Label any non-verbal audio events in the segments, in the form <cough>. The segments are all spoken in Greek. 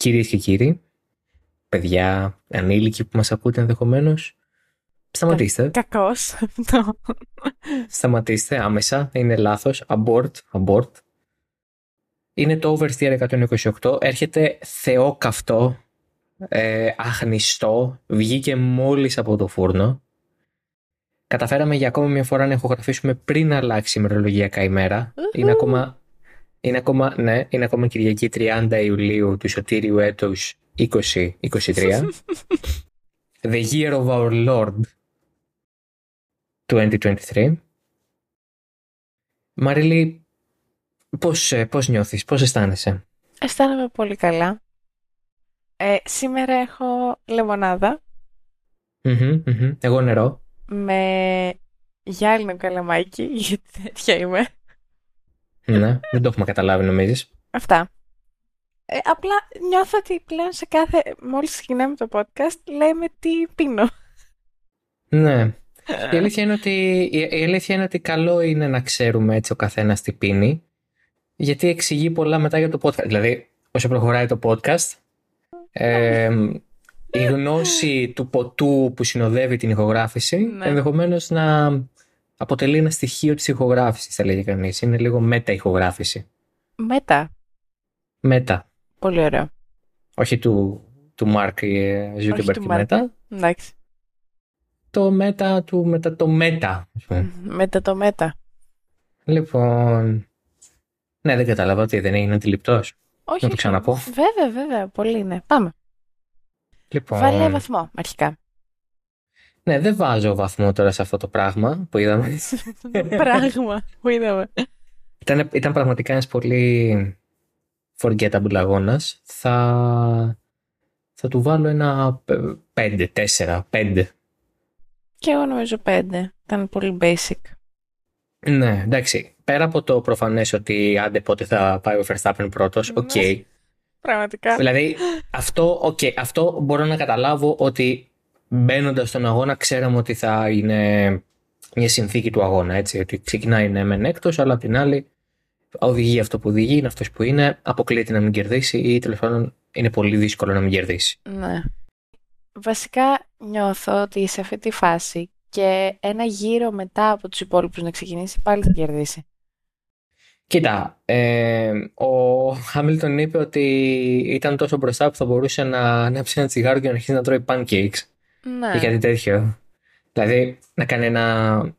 κυρίες και κύριοι, παιδιά, ανήλικοι που μας ακούτε ενδεχομένως. Σταματήστε. Κακός. Σταματήστε άμεσα. Είναι λάθος. Abort. Abort. Είναι το Oversteer 128. Έρχεται θεόκαυτο. Ε, αχνιστό. Βγήκε μόλις από το φούρνο. Καταφέραμε για ακόμα μια φορά να ηχογραφήσουμε πριν αλλάξει η ημερολογιακά ημέρα. Είναι ακόμα, είναι ακόμα, ναι, είναι ακόμα Κυριακή 30 Ιουλίου του Σωτήριου έτους 2023. <laughs> The Year of Our Lord 2023. Μαρίλη, πώς, ε, πώς νιώθεις, πώς αισθάνεσαι; Αισθάνομαι πολύ καλά. Ε, σήμερα έχω λεμονάδα Μμμ, μμμ. Εγώ νερό. με γυάλινο καλαμάκι, <laughs> γιατί τέτοια είμαι. Ναι, δεν το έχουμε καταλάβει νομίζεις; Αυτά. Ε, απλά νιώθω ότι πλέον σε κάθε... Μόλις ξεκινάμε το podcast, λέμε τι πίνω. Ναι. Η αλήθεια, είναι ότι, η, η αλήθεια είναι ότι καλό είναι να ξέρουμε έτσι ο καθένας τι πίνει, γιατί εξηγεί πολλά μετά για το podcast. Δηλαδή, όσο προχωράει το podcast, ε, η γνώση του ποτού που συνοδεύει την ηχογράφηση Ναι. ενδεχομένως να αποτελεί ένα στοιχείο της ηχογράφησης, θα λέγει κανείς. Είναι λίγο μετα-ηχογράφηση. Μετά. Μετα. Πολύ ωραίο. Όχι του, του Μάρκ ε, Ζούκερμπεργκ και Mark. μετά. Εντάξει. Το μετα του μετά το μετα. ας πούμε. Μετά το μετά. Λοιπόν. Ναι, δεν κατάλαβα ότι δεν είναι αντιληπτός. Όχι. Να το όχι. ξαναπώ. Βέβαια, βέβαια. Πολύ είναι. Πάμε. Λοιπόν. Βάλε βαθμό, αρχικά. Ναι, δεν βάζω βαθμό τώρα σε αυτό το πράγμα που είδαμε. <laughs> Πράγμα που είδαμε. ήταν, ήταν πραγματικά ένας πολύ forgettable αγώνας. Θα, θα του βάλω ένα 5, 4, 5. Και εγώ νομίζω πέντε. Ήταν πολύ basic. Ναι, εντάξει. Πέρα από το προφανές ότι άντε πότε θα πάει ο Verstappen πρώτος, οκ. Ναι. Πραγματικά. Δηλαδή, αυτό, okay, αυτό μπορώ να καταλάβω ότι μπαίνοντας στον αγώνα ξέραμε ότι θα είναι μια συνθήκη του αγώνα. Έτσι, ότι ξεκινάει ναι, μεν έκτος, αλλά απ' την άλλη οδηγεί αυτό που οδηγεί, είναι αυτός που είναι, αποκλείεται να μην κερδίσει ή τέλος πάντων είναι πολύ δύσκολο να μην κερδίσει. Ναι. Βασικά νιώθω ότι σε αυτή τη φάση και ένα γύρο μετά από τους υπόλοιπους να ξεκινήσει πάλι θα κερδίσει. Κοίτα, ε, ο Χάμιλτον είπε ότι ήταν τόσο μπροστά που θα μπορούσε να ανάψει ένα τσιγάρο και να αρχίσει να τρώει pancakes Ναι. ή κάτι τέτοιο. Δηλαδή να κάνει ένα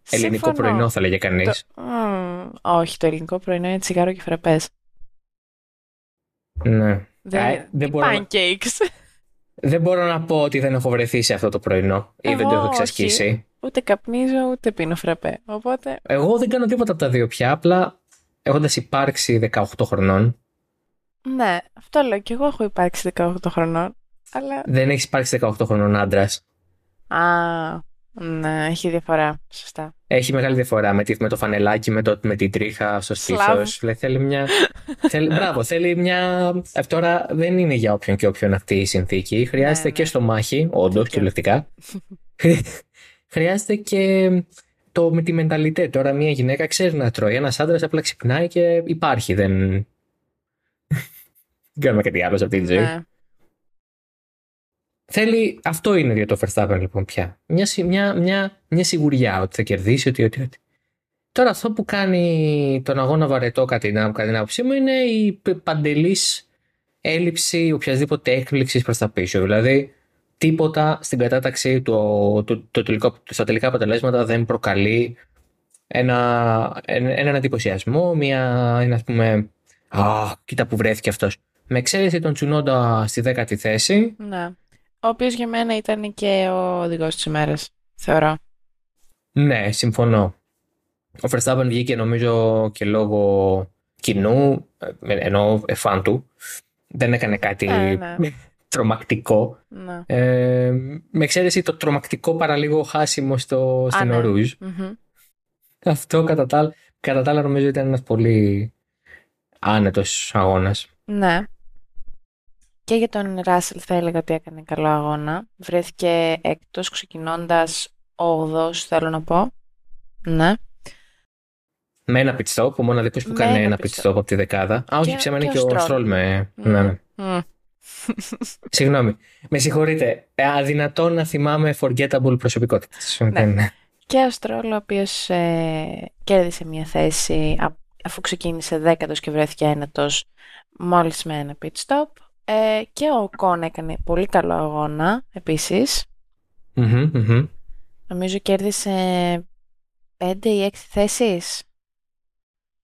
ελληνικό Συμφωνώ. πρωινό, θα λέγε κανείς. Το- Μμμ, όχι, το ελληνικό πρωινό είναι τσιγάρο και φραπές. Ναι. Δεν, Ε, είναι- δεν οι μπορώ να- pancakes. Δεν μπορώ να πω ότι δεν έχω βρεθεί σε αυτό το πρωινό ή δεν το Εγώ έχω όχι. εξασκήσει. Ούτε καπνίζω, ούτε πίνω φραπέ. Οπότε, Εγώ δεν κάνω τίποτα από τα δύο πια. Απλά έχοντας υπάρξει 18 χρονών, ναι, αυτό λέω. Και εγώ έχω υπάρξει 18 χρονών. Αλλά, δεν έχεις υπάρξει 18 χρονών άντρας. Α, ναι, έχει διαφορά. Σωστά. Έχει μεγάλη διαφορά με, τη, με το φανελάκι, με, το, με την τρίχα στο Σλάβ. στήθο. Θέλει μια. θέλει, μπράβο, θέλει μια. ε, Τώρα δεν είναι για όποιον και όποιον αυτή η συνθήκη. Χρειάζεται Ναι, και ναι. στο μάχη, όντως, Δίκιο. κυριολεκτικά. <laughs> Χρειάζεται και το με τη μενταλιτέ. Τώρα μια γυναίκα ξέρει να τρώει. Ένας άντρας απλά ξυπνάει και υπάρχει. Δεν. <laughs> δεν κάνουμε κάτι άλλο σε αυτή τη ζωή. Ναι. Θέλει. Αυτό είναι για το Verstappen λοιπόν πια. Μια, σι- μια, μια, μια σιγουριά ότι θα κερδίσει, ότι, ότι, ότι. Τώρα αυτό που κάνει τον αγώνα βαρετό κατά την, κατά την άποψή μου είναι η παντελής έλλειψη οποιασδήποτε έκπληξης προς τα πίσω. Δηλαδή, τίποτα στην κατάταξη του, του, του, τελικό, στα τελικά αποτελέσματα δεν προκαλεί ένα, ένα, έναν εντυπωσιασμό, μια, ένα ας πούμε, α, κοίτα που βρέθηκε αυτός. Με εξαίρεση τον Τσουνόντα στη δέκατη θέση, ναι. Ο οποίος για μένα ήταν και ο οδηγός της ημέρας, θεωρώ. ναι, συμφωνώ. Ο Verstappen βγήκε νομίζω και λόγω κοινού, ε, ενώ εφάν του, δεν έκανε κάτι Ε, ναι. <laughs> τρομακτικό. Ναι. Ε, με εξαίρεση το τρομακτικό παραλίγο χάσιμο στο, Α, στην ναι. Ορούζ. Μμμ. Αυτό κατά τα, άλλα- κατά τα άλλα νομίζω ήταν ένας πολύ άνετος αγώνας. Ναι. Και για τον Ράσελ θα έλεγα ότι έκανε καλό αγώνα. Βρέθηκε έκτος ξεκινώντας 8 θέλω να πω. Ναι. Με ένα pit stop, ο μοναδικός που Με κάνει ένα ένα pit pit stop από τη δεκάδα. Α, όχι, Και- ψέμα είναι και και ο ο Stroll. Στρόλ με... Μμ. Ναι, ναι. Μμ. <laughs> Συγγνώμη. Με συγχωρείτε. Ε, αδυνατό να θυμάμαι forgettable προσωπικότητα. Ναι. Και ο Στρόλ, ο οποίος ε, κέρδισε μια θέση αφού ξεκίνησε δέκατος και βρέθηκε ένατος μόλις με ένα pit stop. Ε, και ο Κόν έκανε πολύ καλό αγώνα επίσης. Νομίζω κέρδισε πέντε ή έξι θέσεις.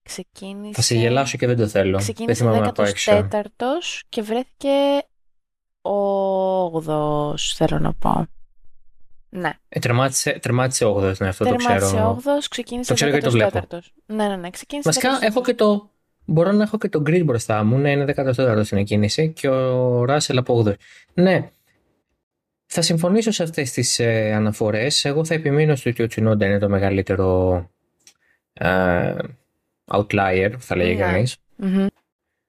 Ξεκίνησε... Θα σε γελάσω και δεν το θέλω. Ξεκίνησε 14ο και βρέθηκε ο 8 θέλω να πω. Ναι. Ε, τερμάτισε, τερμάτισε 8 ναι, αυτό το ξέρω. Τερμάτισε 8 ξεκίνησε το ξέρω γιατί το βλέπω. Ναι, ναι, ναι, ξεκίνησε Βασικά έχω και το, μπορώ να έχω και το grid μπροστά μου, ναι, είναι 14ο στην εκκίνηση και ο Ράσελ από 8 Ναι, θα συμφωνήσω σε αυτές τις ε, αναφορές. Εγώ θα επιμείνω στο ότι ο Τσινόντα είναι το μεγαλύτερο ε, outlier, θα λέγει ναι. κανείς. Mm-hmm.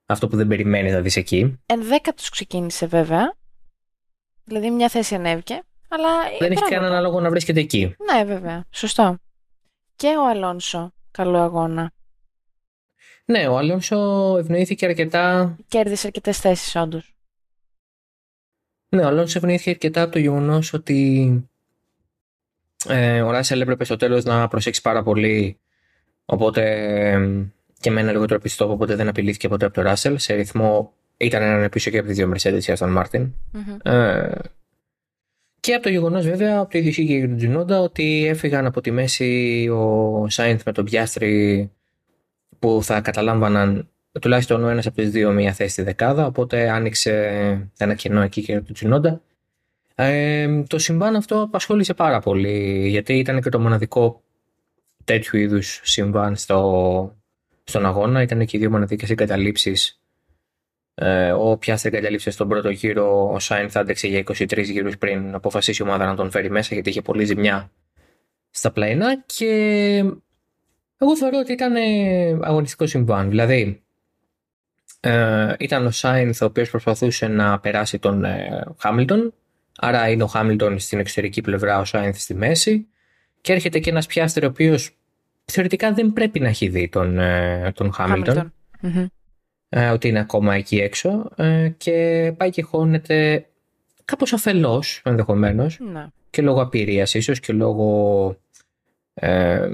Αυτό που δεν περιμένεις να δεις εκεί. Ενδέκατος ξεκίνησε βέβαια. Δηλαδή μια θέση ανέβηκε. Αλλά δεν έχει κανένα λόγο να βρίσκεται εκεί. Ναι, βέβαια. Σωστό. Και ο Αλόνσο. Καλό αγώνα. Ναι, ο Αλόνσο ευνοήθηκε αρκετά. Κέρδισε αρκετές θέσεις, όντως. Ναι, ο Αλόνσο ευνοήθηκε αρκετά από το γεγονός ότι ε, ο Ράσελ έπρεπε στο τέλος να προσέξει πάρα πολύ. Οπότε και με ένα λιγότερο πιστό, οπότε δεν απειλήθηκε ποτέ από το Ράσελ. Σε ρυθμό ήταν έναν πίσω και από τις δύο Mercedes και τον Μάρτιν. Ε, και από το γεγονός βέβαια, από το ίδιο και για τον Τζινόντα, ότι έφυγαν από τη μέση ο Σάινθ με τον Πιάστρι που θα καταλάμβαναν τουλάχιστον ο ένας από τις δύο μία θέση στη δεκάδα. Οπότε άνοιξε ένα κενό εκεί και για τον Τζινόντα. Ε, το συμβάν αυτό απασχόλησε πάρα πολύ γιατί ήταν και το μοναδικό τέτοιου είδους συμβάν στο, στον αγώνα. Ήταν και οι δύο μοναδικές εγκαταλείψεις ε, ο Πιάστρη εγκατέλειψε στον πρώτο γύρο. Ο Σάιν θα άντεξε για 23 γύρους πριν αποφασίσει η ομάδα να τον φέρει μέσα γιατί είχε πολύ ζημιά στα πλαϊνά. Και εγώ θεωρώ ότι ήταν αγωνιστικό συμβάν. Δηλαδή, ε, ήταν ο Σάινθ ο οποίος προσπαθούσε να περάσει τον ε, Χάμιλτον. Άρα είναι ο Χάμιλτον στην εξωτερική πλευρά, ο Σάινθ στη μέση. Και έρχεται και ένας πιάστερ ο οποίος θεωρητικά δεν πρέπει να έχει δει τον, ε, τον Χάμιλτον ε, ότι είναι ακόμα εκεί έξω ε, και πάει και χώνεται κάπως αφελώς ενδεχομένως ναι. και λόγω απειρίας ίσως και λόγω ε,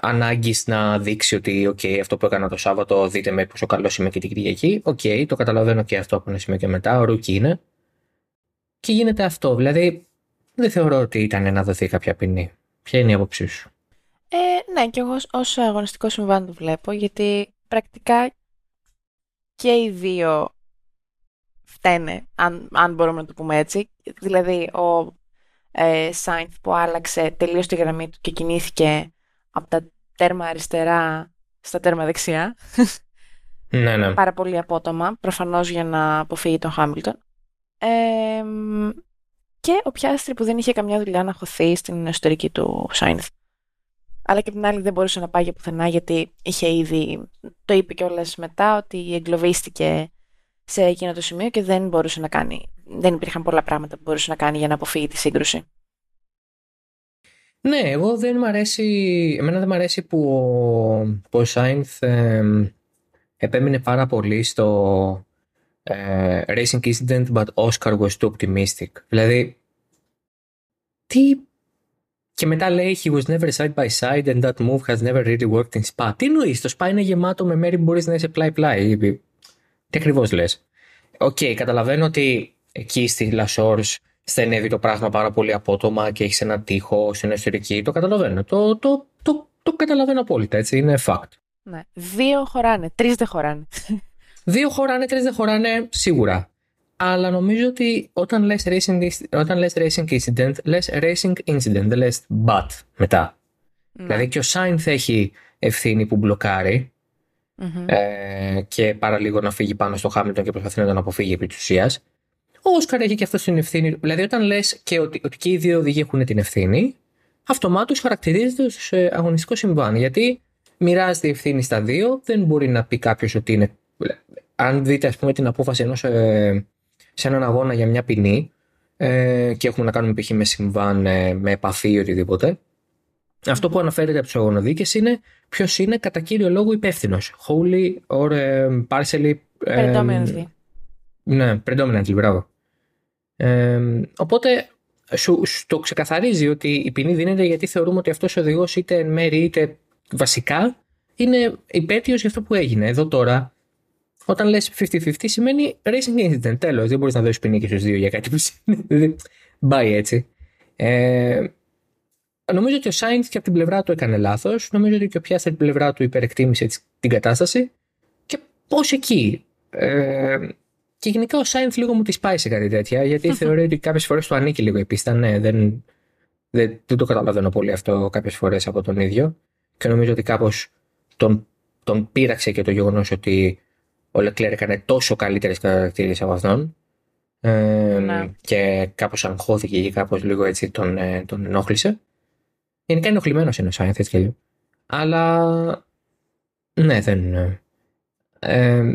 ανάγκης να δείξει ότι okay, αυτό που έκανα το Σάββατο δείτε με πόσο καλός είμαι και την Κυριακή OK, okay, το καταλαβαίνω και αυτό από ένα σημείο και μετά, ο rookie είναι και γίνεται αυτό, δηλαδή δεν θεωρώ ότι ήταν να δοθεί κάποια ποινή. Ποια είναι η άποψή σου; Ε, ναι, και εγώ ως αγωνιστικό συμβάν το βλέπω, γιατί πρακτικά και οι δύο φταίνε, αν, αν μπορούμε να το πούμε έτσι. Δηλαδή, ο ε, Σάινθ που άλλαξε τελείως τη γραμμή του και κινήθηκε από τα τέρμα αριστερά στα τέρμα δεξιά. Ναι, ναι. Πάρα πολύ απότομα, προφανώς για να αποφύγει τον Χάμιλτον. Ε, και ο Πιάστρη που δεν είχε καμιά δουλειά να χωθεί στην εσωτερική του Σάινθ αλλά και την άλλη δεν μπορούσε να πάει για πουθενά γιατί είχε ήδη, το είπε κιόλας μετά, ότι εγκλωβίστηκε σε εκείνο το σημείο και δεν μπορούσε να κάνει, δεν υπήρχαν πολλά πράγματα που μπορούσε να κάνει για να αποφύγει τη σύγκρουση. Ναι, εγώ δεν μ' αρέσει, εμένα δεν μ' αρέσει που ο, ο Σάινθ επέμεινε πάρα πολύ στο ε, Racing Incident but Oscar was too optimistic. Δηλαδή, τι και μετά λέει he was never side by side and that move has never really worked in Spa. Τι εννοείς, το Spa είναι γεμάτο με μέρη που μπορείς να είσαι πλάι-πλάι. Τι ακριβώς λες. OK, okay, καταλαβαίνω ότι εκεί στη La Source στενεύει το πράγμα πάρα πολύ απότομα και έχεις ένα τείχο στην εσωτερική. Το καταλαβαίνω. Το, το, το, το καταλαβαίνω απόλυτα. Έτσι, είναι fact. Ναι. Δύο χωράνε, τρεις δεν χωράνε. Δύο χωράνε, τρεις δεν χωράνε, σίγουρα. Αλλά νομίζω ότι όταν λες racing, όταν λες racing incident, λες racing incident, δεν λες but μετά. Ναι. Δηλαδή και ο Σάινθ έχει ευθύνη που μπλοκάρει ε, και πάρα λίγο να φύγει πάνω στο Χάμιλτον και προσπαθεί να τον αποφύγει επί της ουσίας. Ο Όσκαρ έχει και αυτός την ευθύνη. Δηλαδή όταν λες και ότι, ότι και οι δύο οδηγοί έχουν την ευθύνη, αυτομάτως χαρακτηρίζεται ως ε, αγωνιστικό συμβάν. Γιατί μοιράζεται η ευθύνη στα δύο, δεν μπορεί να πει κάποιος ότι είναι... Αν δείτε ας πούμε την απόφαση ενός ε, σε έναν αγώνα για μια ποινή ε, και έχουμε να κάνουμε π.χ. με συμβάν, ε, με επαφή ή οτιδήποτε. Αυτό που αναφέρεται από τους αγωνοδίκες είναι ποιος είναι κατά κύριο λόγο υπεύθυνος. Wholly or ε, partially. Ε, Ναι, predominantly, μπράβο. Ε, οπότε σου, σου το ξεκαθαρίζει ότι η ποινή δίνεται γιατί θεωρούμε ότι αυτός ο οδηγός είτε εν μέρη είτε βασικά είναι υπέτειος για αυτό που έγινε. Εδώ τώρα, όταν λες 50-50, σημαίνει racing incident. Τέλος. Δεν μπορείς να δώσεις ποινή και στους δύο για κάτι που σημαίνει. <laughs> Μπάει έτσι. Ε, νομίζω ότι ο Σάινθ και από την πλευρά του έκανε λάθος. Νομίζω ότι και ο Πιάστα από την πλευρά του υπερεκτίμησε την κατάσταση. Και πώς εκεί. Ε, και γενικά ο Σάινθ λίγο μου τη πάει σε κάτι τέτοια, γιατί θεωρεί ότι κάποιες φορές του ανήκει λίγο η πίστα. Ναι, δεν, δεν, δεν το καταλαβαίνω πολύ αυτό κάποιες φορές από τον ίδιο. Και νομίζω ότι κάπως τον, τον πείραξε και το γεγονός ότι ο Λεκλέρ έκανε τόσο καλύτερες χαρακτήριε από αυτόν. Ε, ναι. Και κάπως αγχώθηκε και κάπως λίγο έτσι τον, ε, τον ενόχλησε. Γενικά είναι ενοχλημένος είναι ο Σάινθ έτσι και λίγο. Αλλά ναι, δεν. Ε,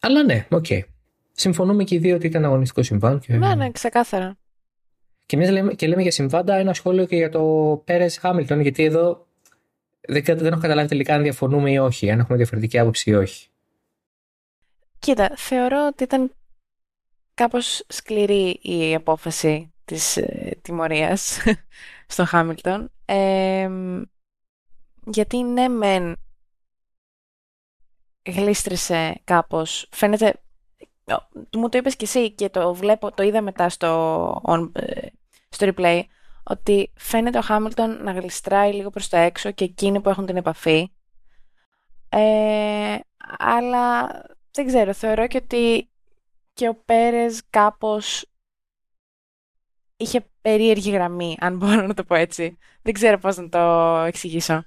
αλλά ναι, OK. Okay συμφωνούμε και οι δύο ότι ήταν αγωνιστικό συμβάν. Και... Ναι, ναι, ξεκάθαρα. Και εμείς λέμε, και λέμε για συμβάντα ένα σχόλιο και για το Πέρες Χάμιλτον, γιατί εδώ δεν, δεν έχω καταλάβει τελικά αν διαφωνούμε ή όχι, αν έχουμε διαφορετική άποψη ή όχι. Κοίτα, θεωρώ ότι ήταν κάπως σκληρή η απόφαση της ε, τιμωρίας <laughs> στον Χάμιλτον. Ε, γιατί ναι μεν γλίστρησε κάπως, φαίνεται μου το είπες και εσύ και το βλέπω, το είδα μετά στο, on, ε, στο replay, ότι φαίνεται ο Χάμιλτον να γλιστράει λίγο προς τα έξω και εκείνοι που έχουν την επαφή. Ε, αλλά δεν ξέρω, θεωρώ και ότι και ο Πέρες κάπως είχε περίεργη γραμμή, αν μπορώ να το πω έτσι. Δεν ξέρω πώς να το εξηγήσω.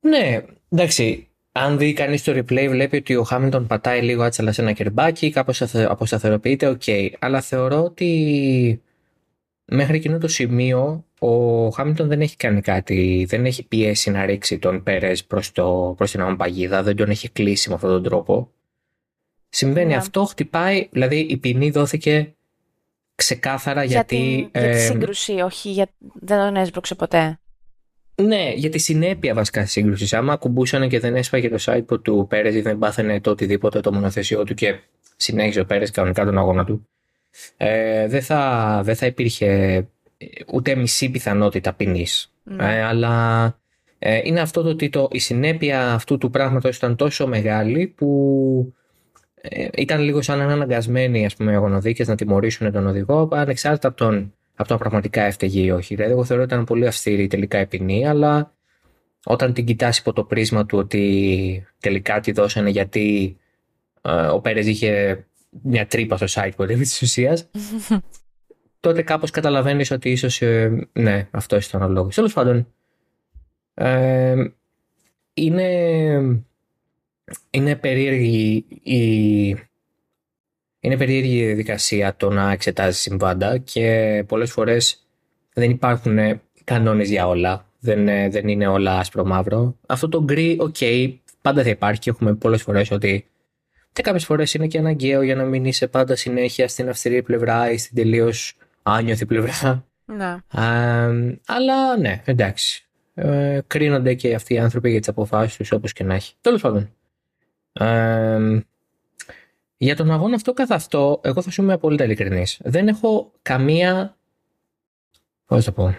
Ναι, εντάξει, αν δει κανείς το replay, βλέπει ότι ο Χάμιλτον πατάει λίγο άτσαλα σε ένα κερμπάκι, κάπως αποσταθεροποιείται, OK. Okay. Αλλά θεωρώ ότι μέχρι εκείνο το σημείο ο Χάμιλτον δεν έχει κάνει κάτι, δεν έχει πιέσει να ρίξει τον Πέρες προς προς την αμπαγίδα, δεν τον έχει κλείσει με αυτόν τον τρόπο. Συμβαίνει yeah. Ναι. αυτό, χτυπάει, δηλαδή η ποινή δόθηκε ξεκάθαρα για γιατί. Την, για τη σύγκρουση, όχι, για, δεν τον έσπρωξε ποτέ. Ναι, για τη συνέπεια βασικά της σύγκρουσης. Άμα κουμπούσαν και δεν έσπαγε το site του Πέρες ή δεν πάθαινε το οτιδήποτε το μονοθεσιό του και συνέχιζε ο Πέρες κανονικά τον αγώνα του, ε, δεν, θα, δεν θα υπήρχε ούτε μισή πιθανότητα ποινής. Ναι. Ε, αλλά ε, είναι αυτό το ότι το, η συνέπεια αυτού του πράγματος ήταν τόσο μεγάλη που ε, ήταν λίγο σαν να είναι αναγκασμένοι ας πούμε, οι αγωνοδίκες να τιμωρήσουν τον οδηγό ανεξάρτητα από τον αυτό πραγματικά έφταιγε ή όχι. Δηλαδή, εγώ θεωρώ ότι ήταν πολύ αυστηρή τελικά η ποινή, αλλά όταν την κοιτάς υπό το πρίσμα του ότι τελικά τη δώσανε γιατί ε, ο Πέρες είχε μια τρύπα στο site που της ουσίας. <laughs> τότε κάπως καταλαβαίνεις ότι ίσως ε, ναι, αυτό ήταν ο λόγος. Τέλος πάντων, ε, είναι, είναι περίεργη η, είναι περίεργη η διαδικασία το να εξετάζεις συμβάντα και πολλές φορές δεν υπάρχουν κανόνες για όλα. Δεν, δεν είναι όλα άσπρο μαύρο. Αυτό το γκρι, OK, okay, πάντα θα υπάρχει και έχουμε πολλές φορές ότι. Και κάποιες φορές είναι και αναγκαίο για να μην είσαι πάντα συνέχεια στην αυστηρή πλευρά ή στην τελείως άνιωθη πλευρά. Ναι. αλλά ναι, εντάξει. Ε, κρίνονται και αυτοί οι άνθρωποι για τις αποφάσεις τους όπως και να έχει. Τέλος πάντων. Για τον αγώνα αυτό καθ' αυτό, εγώ θα σου είμαι απόλυτα ειλικρινής. Δεν έχω καμία. Πώς το πω.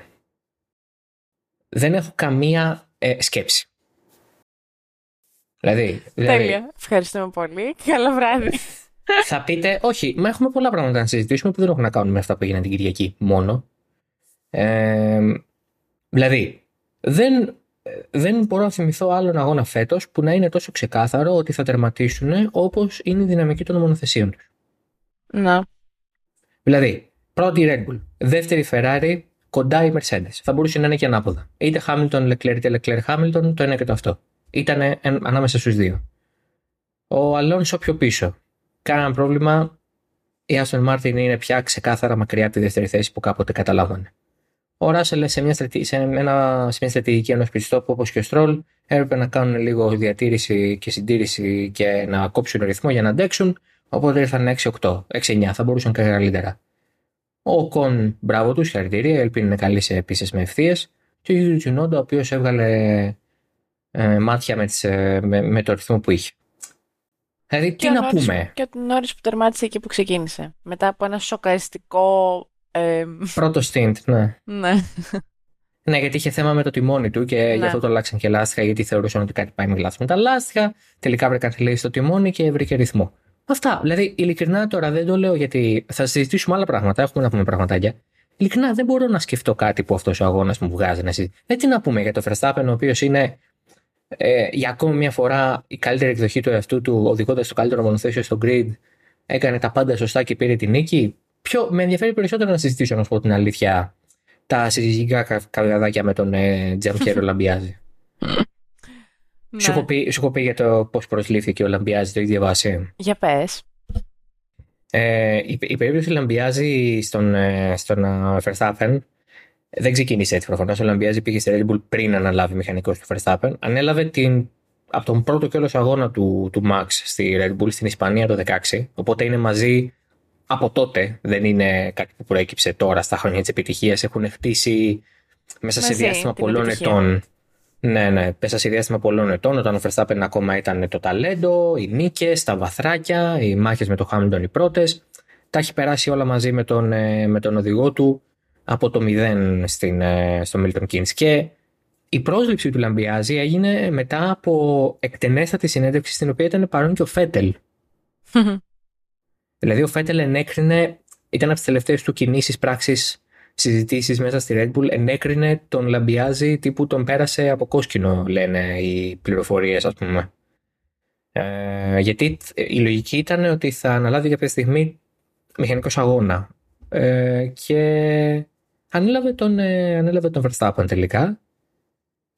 Δεν έχω καμία ε, σκέψη. Δηλαδή, δηλαδή. Τέλεια. Ευχαριστούμε πολύ. <laughs> Καλό βράδυ. Θα πείτε, όχι, μα έχουμε πολλά πράγματα να συζητήσουμε που δεν έχουν να κάνουν με αυτά που έγιναν την Κυριακή μόνο. Ε, δηλαδή, δεν δεν μπορώ να θυμηθώ άλλον αγώνα φέτος που να είναι τόσο ξεκάθαρο ότι θα τερματίσουν όπως είναι η δυναμική των μονοθεσίων τους. Να. Δηλαδή, πρώτη Red Bull, δεύτερη Ferrari, κοντά η Mercedes. Θα μπορούσε να είναι και ανάποδα. Είτε Hamilton, Leclerc, είτε Leclerc, Hamilton, το ένα και το αυτό. Ήταν ανάμεσα στους δύο. Ο Αλόνσο πιο πίσω. Κάνα πρόβλημα. Η Aston Martin είναι πια ξεκάθαρα μακριά από τη δεύτερη θέση που κάποτε καταλάβανε. Ο Ράσελ σε μια, στρατη... σε ένα... σε μια στρατηγική ενός πιστόπου όπως και ο Στρόλ έπρεπε να κάνουν λίγο διατήρηση και συντήρηση και να κόψουν ρυθμό για να αντέξουν. Οπότε ήρθαν 6-8, 6-9, θα μπορούσαν και καλύτερα. Ο Κον, μπράβο του, συγχαρητήρια, ελπίζω είναι καλή σε πίσε με ευθείες. Και ο Γιούζου Τσουνόντα, ο οποίος έβγαλε ε, μάτια με, τις, ε, με, με, το ρυθμό που είχε. Δηλαδή, τι να πούμε; Και ο Νόρις που τερμάτισε εκεί που ξεκίνησε. Μετά από ένα σοκαριστικό... Ε... Πρώτο stint, ναι. ναι. Ναι, γιατί είχε θέμα με το τιμόνι του και ναι. γι' αυτό το αλλάξαν και λάστιχα, γιατί θεωρούσαν ότι κάτι πάει με λάθος με τα λάστιχα. Τελικά βρήκαν τη λύση στο τιμόνι και βρήκε ρυθμό. Αυτά. Δηλαδή, ειλικρινά τώρα δεν το λέω γιατί θα συζητήσουμε άλλα πράγματα. Έχουμε να πούμε πραγματάκια. Ειλικρινά δεν μπορώ να σκεφτώ κάτι που αυτός ο αγώνας μου βγάζει να συζητήσει. Δεν τι να πούμε για το Verstappen, ο οποίος είναι ε, για ακόμη μια φορά η καλύτερη εκδοχή του εαυτού του, οδηγώντας το καλύτερο μονοθέσιο στο grid, έκανε τα πάντα σωστά και πήρε την νίκη. Πιο, με ενδιαφέρει περισσότερο να συζητήσω, να σου πω την αλήθεια, τα συζυγικά καυγαδάκια με τον ε, Τζανπιέρο <laughs> Λαμπιάζη. Ναι. Σου, έχω πει, σου έχω πει για το πώς προσλήφθηκε ο Λαμπιάζη, το έχει διαβάσει. Για πες. Ε, η, η περίπτωση Λαμπιάζη στον, ε, στον uh, Verstappen δεν ξεκίνησε έτσι προφανώς. Ο Λαμπιάζη πήγε στη Red Bull πριν αναλάβει μηχανικός του Verstappen. Ανέλαβε την, από τον πρώτο κιόλα αγώνα του, του Max στη Red Bull στην Ισπανία το 2016. Οπότε είναι μαζί από τότε. Δεν είναι κάτι που προέκυψε τώρα στα χρόνια της επιτυχίας. Έχουν χτίσει μέσα σε διάστημα πολλών ετών. Ναι, ναι, πέσα σε διάστημα πολλών ετών, όταν ο Verstappen ακόμα ήταν το ταλέντο, οι νίκες, τα βαθράκια, οι μάχες με τον Χάμιλτον οι πρώτες. Τα έχει περάσει όλα μαζί με τον, ε, με τον οδηγό του από το 0 στην, ε, στο Milton Keynes. Και η πρόσληψη του Λαμπιάζη έγινε μετά από εκτενέστατη συνέντευξη στην οποία ήταν παρόν και ο Φέτελ. <laughs> δηλαδή ο Φέτελ ενέκρινε, ήταν από τις τελευταίες του κινήσεις πράξη συζητήσεις μέσα στη Red Bull, ενέκρινε τον Λαμπιάζη τύπου τον πέρασε από κόσκινο, λένε οι πληροφορίες, ας πούμε. Ε, γιατί η λογική ήταν ότι θα αναλάβει κάποια στιγμή μηχανικός αγώνα. Ε, και ανέλαβε τον, ε, ανέλαβε τον Verstappen τελικά.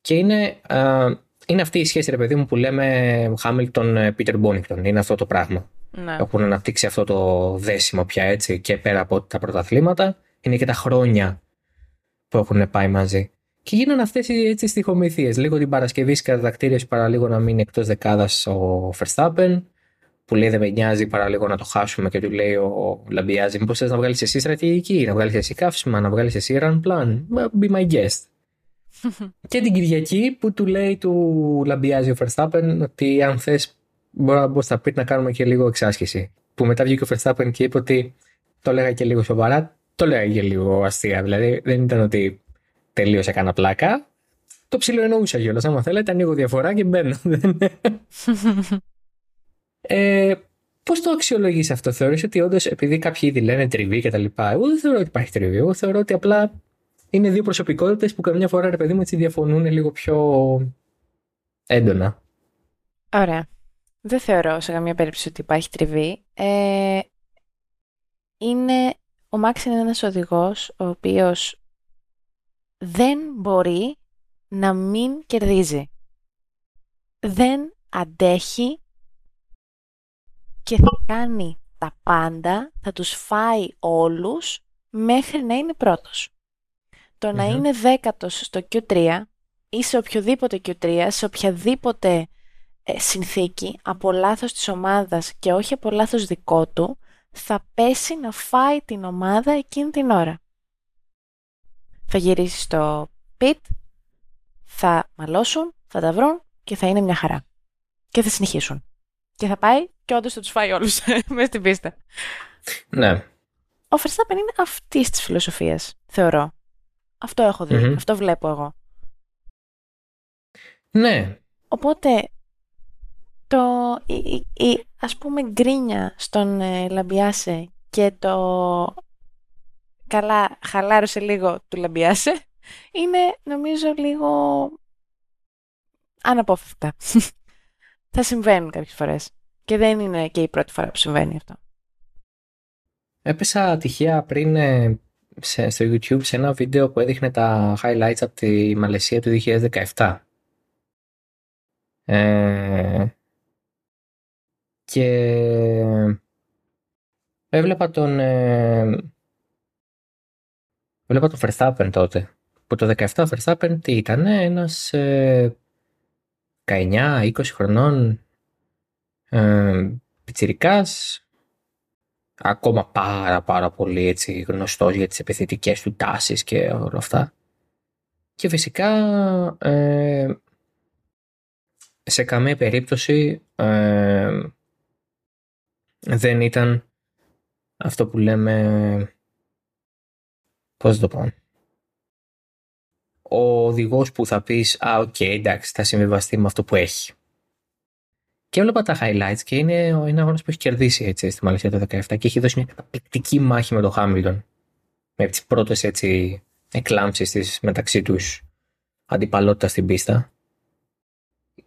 Και είναι, ε, είναι αυτή η σχέση, ρε παιδί μου, που λέμε Hamilton-Peter Bonington. Είναι αυτό το πράγμα. Ναι. Έχουν αναπτύξει αυτό το δέσιμο πια έτσι και πέρα από τα πρωταθλήματα. Είναι και τα χρόνια που έχουν πάει μαζί. Και γίνανε αυτές οι στοιχομηθίε. Λίγο την Παρασκευή κατακτήρε παρά λίγο να μείνει εκτός δεκάδας ο Verstappen που λέει δεν με νοιάζει παρά λίγο να το χάσουμε και του λέει ο Λαμπιάζη μήπως θες να βγάλεις εσύ στρατηγική, να βγάλεις εσύ καύσιμα, να βγάλεις εσύ run plan, be my guest. <laughs> και την Κυριακή που του λέει του Λαμπιάζη ο Verstappen ότι αν θες μπορεί να πει να κάνουμε και λίγο εξάσκηση. Που μετά βγήκε ο Verstappen και είπε ότι το λέγα και λίγο σοβαρά, το λέγα και λίγο αστεία. Δηλαδή δεν ήταν ότι τελείωσε κανένα πλάκα. Το ψηλό εννοούσα κιόλας. Άμα θέλετε, ανοίγω διαφορά και μπαίνω. Ε, Πώς το αξιολογείς αυτό, Θεωρείς ότι όντως επειδή κάποιοι ήδη λένε τριβή και τα λοιπά, εγώ δεν θεωρώ ότι υπάρχει τριβή. Εγώ θεωρώ ότι απλά είναι δύο προσωπικότητες που καμιά φορά ρε παιδί μου έτσι διαφωνούν λίγο πιο έντονα. Ωραία. Δεν θεωρώ σε καμία περίπτωση ότι υπάρχει τριβή. Ε, είναι, ο Μάξ είναι ένας οδηγός ο οποίος δεν μπορεί να μην κερδίζει. Δεν αντέχει και θα κάνει τα πάντα, θα τους φάει όλους μέχρι να είναι πρώτος. Το να είναι δέκατος στο Q3 ή σε οποιοδήποτε Q3, σε οποιαδήποτε ε, συνθήκη από λάθος της ομάδας και όχι από λάθος δικό του, θα πέσει να φάει την ομάδα εκείνη την ώρα. Θα γυρίσει στο pit, θα μαλώσουν, θα τα βρουν και θα είναι μια χαρά. Και θα συνεχίσουν. Και θα πάει και όντως θα τους φάει όλους <laughs> μέσα στην πίστα. Ναι. Ο Verstappen είναι αυτής της φιλοσοφίας, θεωρώ. Αυτό έχω δει. Αυτό βλέπω εγώ. Ναι. Οπότε, το, η, η, ας πούμε γκρίνια στον ε, Λαμπιάσε και το καλά χαλάρωσε λίγο του Λαμπιάσε είναι νομίζω λίγο αναπόφευκτα. <laughs> Θα συμβαίνουν κάποιες φορές. Και δεν είναι και η πρώτη φορά που συμβαίνει αυτό. Έπεσα τυχαία πριν ε, σε, στο YouTube σε ένα βίντεο που έδειχνε τα highlights από τη Μαλαισία του 2017. Ε, και έβλεπα τον ε, έβλεπα τον Verstappen τότε. Που το 17 ο Verstappen τι ήταν, ένας ε, 19-20 χρονών ε, πιτσιρικάς, ακόμα πάρα πάρα πολύ έτσι γνωστός για τις επιθετικές του τάσεις και όλα αυτά. Και φυσικά ε, σε καμία περίπτωση ε, δεν ήταν αυτό που λέμε πώς το πω ο οδηγός που θα πεις «Α, OK, okay, εντάξει, θα συμβιβαστεί με αυτό που έχει». Και έβλεπα τα highlights και είναι, είναι αγώνας που έχει κερδίσει έτσι, στη Μαλαισία το 2017 και έχει δώσει μια καταπληκτική μάχη με τον Χάμιλτον. Με τις πρώτες έτσι εκλάμψεις της μεταξύ τους αντιπαλότητας στην πίστα.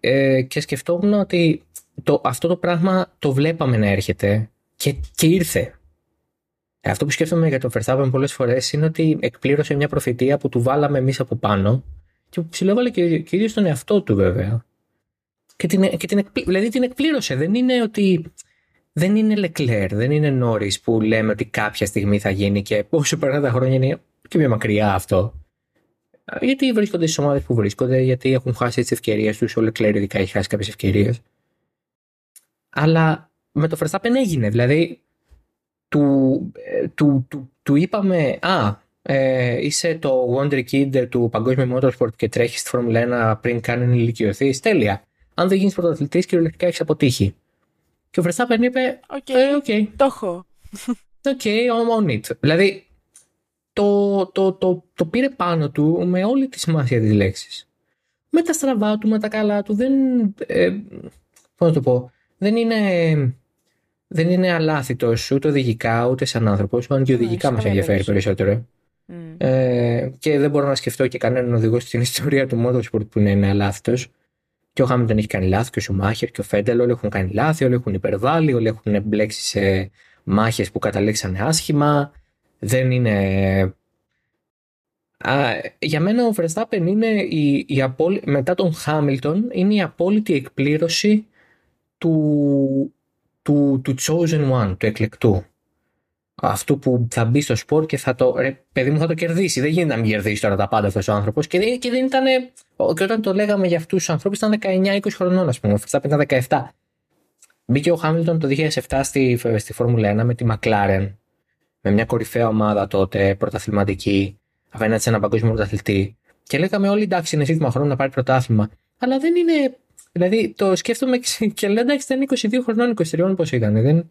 Ε, και σκεφτόμουν ότι το, αυτό το πράγμα το βλέπαμε να έρχεται και, και ήρθε. Ε, αυτό που σκέφτομαι για τον Verstappen πολλές φορές είναι ότι εκπλήρωσε μια προφητεία που του βάλαμε εμείς από πάνω και που ψηλόβαλε και, και ίδιος τον εαυτό του βέβαια. Και την, και την, δηλαδή την εκπλήρωσε. Δεν είναι ότι. Δεν είναι Leclerc, δεν είναι Νόρι που λέμε ότι κάποια στιγμή θα γίνει και όσο περνά τα χρόνια είναι και πιο μακριά αυτό. Γιατί βρίσκονται στις ομάδες που βρίσκονται, γιατί έχουν χάσει τις ευκαιρίες τους. Ο Leclerc ειδικά έχει χάσει κάποιες ευκαιρίες. Αλλά με το Verstappen έγινε. Δηλαδή του, ε, του, του, του είπαμε «Α, ε, είσαι το Wonder Kid του Παγκόσμιου Motorsport και τρέχεις στη Φόρμουλα 1 πριν καν ηλικιωθεί. Τέλεια. Αν δεν γίνεις πρωταθλητής, κυριολεκτικά έχεις αποτύχει. Και ο Verstappen είπε: OK, okay, ε, okay. το έχω. OK, okay, on it. Δηλαδή, το, το, το, το πήρε πάνω του με όλη τη σημασία της λέξης. Με τα στραβά του, με τα καλά του, δεν. Ε, Πώς να το πω. Δεν είναι δεν είναι αλάθητο ούτε οδηγικά ούτε σαν άνθρωπος, αν και οδηγικά μας ενδιαφέρει περισσότερο. Mm. Ε, και δεν μπορώ να σκεφτώ και κανέναν οδηγό στην ιστορία του Motorsport που να είναι αλάθητος. Και ο Χάμιλτον έχει κάνει λάθη, και ο Σουμάχερ και ο Φέντελ όλοι έχουν κάνει λάθη, όλοι έχουν υπερβάλει, όλοι έχουν μπλέξει σε μάχες που καταλήξαν άσχημα. Δεν είναι. Α, για μένα ο Verstappen είναι η, η απόλυ... μετά τον Χάμιλτον είναι η απόλυτη εκπλήρωση του του, του chosen one, του εκλεκτού. Αυτού που θα μπει στο σπορ και θα το. Ρε, παιδί μου θα το κερδίσει. Δεν γίνεται να μην κερδίσει τώρα τα πάντα αυτός ο άνθρωπος. Και, δεν, και δεν ήταν. Και όταν το λέγαμε για αυτούς τους ανθρώπους ήταν 19-20 χρονών, ας πούμε. Ο Φερστάπεν ήταν 17. Μπήκε ο Χάμιλτον το 2007 στη, στη Φόρμουλα 1 με τη McLaren. Με μια κορυφαία ομάδα τότε, πρωταθληματική, απέναντι σε έναν παγκόσμιο πρωταθλητή. Και λέγαμε όλοι εντάξει, είναι ζήτημα χρόνου να πάρει πρωτάθλημα. Αλλά δεν είναι Δηλαδή το σκέφτομαι και λέω εντάξει ήταν 22 χρονών, 23 πώς ήταν. Δεν,